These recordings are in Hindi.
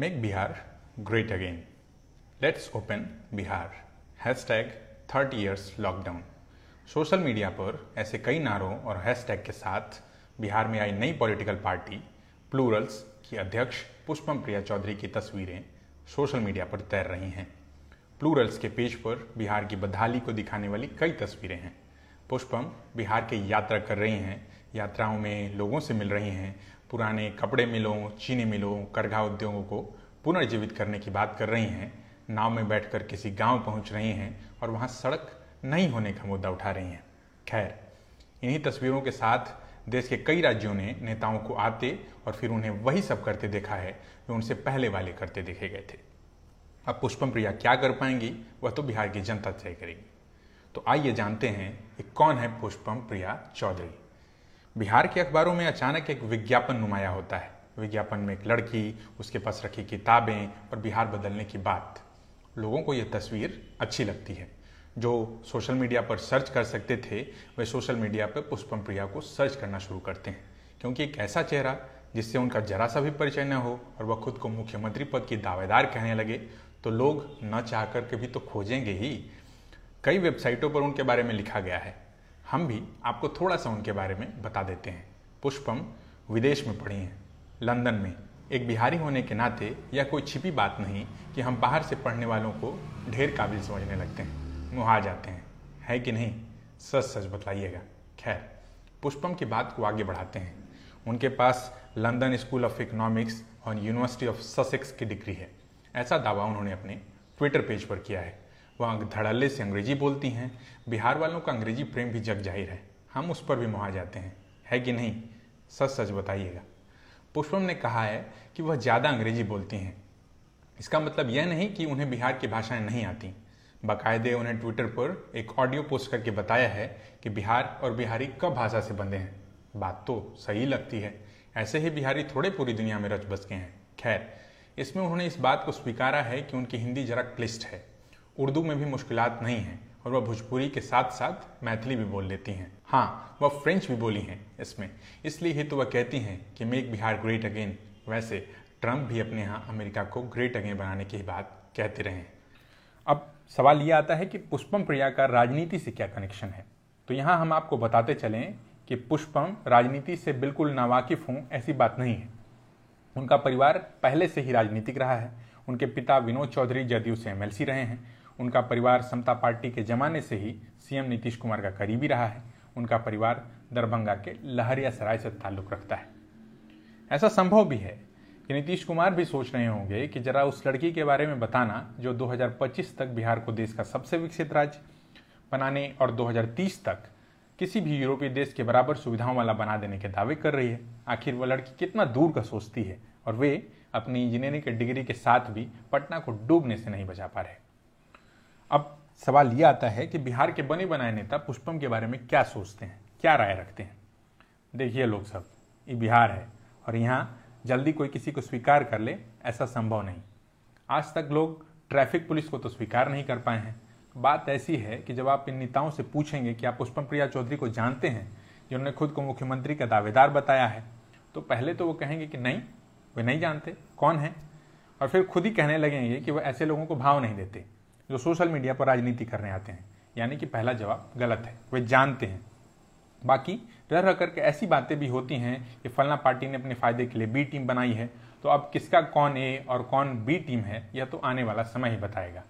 Make Bihar great again let's open Bihar hashtag thirty years lockdown social media पर ऐसे कई नारों और हैशटैग के साथ बिहार में आई नई पॉलिटिकल पार्टी प्लूरल्स की अध्यक्ष पुष्पम प्रिया चौधरी की तस्वीरें सोशल मीडिया पर तैर रही हैं। प्लूरल्स के पेज पर बिहार की बदहाली को दिखाने वाली कई तस्वीरें हैं। पुष्पम बिहार की यात्रा कर रही हैं। यात्राओं में लोगों से मिल रही हैं। पुराने कपड़े मिलों, चीनी मिलों, करघा उद्योगों को पुनर्जीवित करने की बात कर रही हैं, नाव में बैठकर किसी गाँव पहुँच रही हैं और वहाँ सड़क नहीं होने का मुद्दा उठा रही हैं। खैर, इन्हीं तस्वीरों के साथ देश के कई राज्यों ने नेताओं को आते और फिर उन्हें वही सब करते देखा है जो उनसे पहले वाले करते देखे गए थे। अब पुष्पम प्रिया क्या कर पाएँगी, वह तो बिहार की जनता तय करेगी। तो आइए जानते हैं कि कौन है पुष्पम प्रिया चौधरी? बिहार के अखबारों में अचानक एक विज्ञापन नुमाया होता है। विज्ञापन में एक लड़की, उसके पास रखी किताबें और बिहार बदलने की बात। लोगों को यह तस्वीर अच्छी लगती है। जो सोशल मीडिया पर सर्च कर सकते थे, वे सोशल मीडिया पर पुष्पम प्रिया को सर्च करना शुरू करते हैं। क्योंकि एक ऐसा चेहरा, जिससे उनका जरा सा भी परिचय न हो और वह खुद को मुख्यमंत्री पद की दावेदार कहने लगे तो लोग न चाह कर भी तो खोजेंगे ही। कई वेबसाइटों पर उनके बारे में लिखा गया है। हम भी आपको थोड़ा सा उनके बारे में बता देते हैं। पुष्पम विदेश में पढ़ी हैं। लंदन में। एक बिहारी होने के नाते यह कोई छिपी बात नहीं कि हम बाहर से पढ़ने वालों को ढेर काबिल समझने लगते हैं। मुहा जाते हैं। है कि नहीं? सच सच बताइएगा खैर, पुष्पम की बात को आगे बढ़ाते हैं। उनके पास लंदन स्कूल ऑफ़ इकोनॉमिक्स और यूनिवर्सिटी ऑफ़ ससेक्स की डिग्री है। ऐसा दावा उन्होंने अपने ट्विटर पेज पर किया है। वह धड़ल्ले से अंग्रेज़ी बोलती हैं। बिहार वालों का अंग्रेज़ी प्रेम भी जग ज़ाहिर है। हम उस पर भी मुहा जाते हैं। है कि नहीं? सच सच बताइएगा। पुष्पम ने कहा है कि वह ज़्यादा अंग्रेज़ी बोलती हैं। इसका मतलब यह नहीं कि उन्हें बिहार की भाषाएँ नहीं आती। बाकायदे उन्हें ट्विटर पर एक ऑडियो पोस्ट करके बताया है कि बिहार और बिहारी कब भाषा से बंधे हैं। बात तो सही लगती है। ऐसे ही बिहारी थोड़े पूरी दुनिया में रच बस गए हैं। खैर, इसमें उन्होंने इस बात को स्वीकारा है कि उनकी हिंदी जरा क्लिष्ट है। उर्दू में भी मुश्किल नहीं हैं और वह भोजपुरी के साथ साथ मैथिली भी बोल लेती हैं। हाँ वह फ्रेंच भी बोली हैं इसमें। इसलिए ही तो वह कहती हैं कि मेक बिहार ग्रेट अगेन। वैसे, ट्रंप भी अपने यहाँ अमेरिका को ग्रेट अगेन बनाने की बात कहते रहे अब सवाल ये आता है कि पुष्पम प्रिया का राजनीति से क्या कनेक्शन है? तो यहाँ हम आपको बताते चलें कि पुष्पम राजनीति से बिल्कुल नावाकिफ हूँ ऐसी बात नहीं है। उनका परिवार पहले से ही राजनीतिक रहा है। उनके पिता विनोद चौधरी जदयू से एमएलसी रहे हैं। उनका परिवार समता पार्टी के जमाने से ही सीएम नीतीश कुमार का करीबी रहा है। उनका परिवार दरभंगा के लहरिया सराय से ताल्लुक रखता है। ऐसा संभव भी है कि नीतीश कुमार भी सोच रहे होंगे कि जरा उस लड़की के बारे में बताना जो 2025 तक बिहार को देश का सबसे विकसित राज्य बनाने और 2030 तक किसी भी यूरोपीय देश के बराबर सुविधाओं वाला बना देने के दावे कर रही है। आखिर वह लड़की कितना दूर का सोचती है और वे अपनी इंजीनियरिंग के डिग्री के साथ भी पटना को डूबने से नहीं बचा पा रहे। अब सवाल यह आता है कि बिहार के बने बनाए नेता पुष्पम के बारे में क्या सोचते हैं? क्या राय रखते हैं? देखिए लोग सब, ये बिहार है और यहाँ जल्दी कोई किसी को स्वीकार कर ले, ऐसा संभव नहीं। आज तक लोग ट्रैफ़िक पुलिस को तो स्वीकार नहीं कर पाए हैं। बात ऐसी है कि जब आप इन नेताओं से पूछेंगे कि आप पुष्पम प्रिया चौधरी को जानते हैं जिन्होंने खुद को मुख्यमंत्री का दावेदार बताया है तो पहले तो वो कहेंगे कि नहीं, वे नहीं जानते, कौन है? और फिर खुद ही कहने लगेंगे कि वह ऐसे लोगों को भाव नहीं देते। जो सोशल मीडिया पर राजनीति करने आते हैं, यानी कि पहला जवाब गलत है, वे जानते हैं। बाकी रह रह करके ऐसी बातें भी होती हैं कि फलना पार्टी ने अपने फ़ायदे के लिए बी टीम बनाई है तो अब किसका कौन ए और कौन बी टीम है, यह तो आने वाला समय ही बताएगा।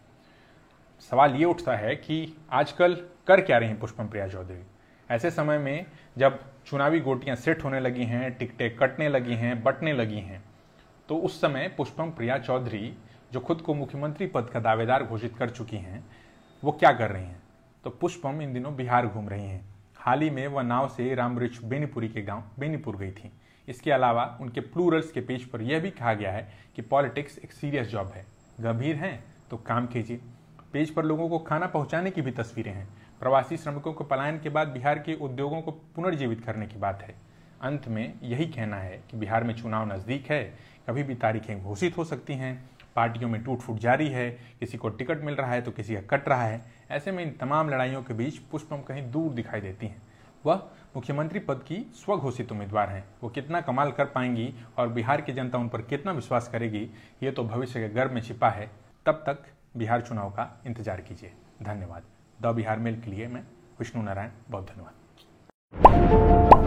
सवाल ये उठता है कि आजकल कर क्या रही हैं पुष्पम प्रिया चौधरी? ऐसे समय में जब चुनावी गोटियाँ सेट होने लगी हैं, टिकटें कटने लगी हैं, बटने लगी हैं तो उस समय पुष्पम प्रिया चौधरी जो खुद को मुख्यमंत्री पद का दावेदार घोषित कर चुकी हैं, वो क्या कर रही हैं? तो पुष्पम इन दिनों बिहार घूम रही हैं। हाल ही में वह नाव से रामवृक्ष बेनीपुरी के गाँव बेनीपुर गई थी। इसके अलावा उनके प्लूरल्स के पेज पर यह भी कहा गया है कि पॉलिटिक्स एक सीरियस जॉब है। गंभीर हैं तो काम कीजिए। पेज पर लोगों को खाना पहुँचाने की भी तस्वीरें हैं। प्रवासी श्रमिकों को पलायन के बाद बिहार के उद्योगों को पुनर्जीवित करने की बात है। अंत में यही कहना है कि बिहार में चुनाव नज़दीक है, कभी भी तारीखें घोषित हो सकती हैं। पार्टियों में टूट फूट जारी है, किसी को टिकट मिल रहा है तो किसी का कट रहा है, ऐसे में इन तमाम लड़ाइयों के बीच पुष्पम कहीं दूर दिखाई देती हैं। वह मुख्यमंत्री पद की स्वघोषित उम्मीदवार हैं। वो कितना कमाल कर पाएँगी और बिहार की जनता उन पर कितना विश्वास करेगी, ये तो भविष्य के गर्भ में छिपा है। तब तक बिहार चुनाव का इंतज़ार कीजिए। धन्यवाद। द बिहार मेल के लिए मैं विष्णु नारायण, बहुत धन्यवाद।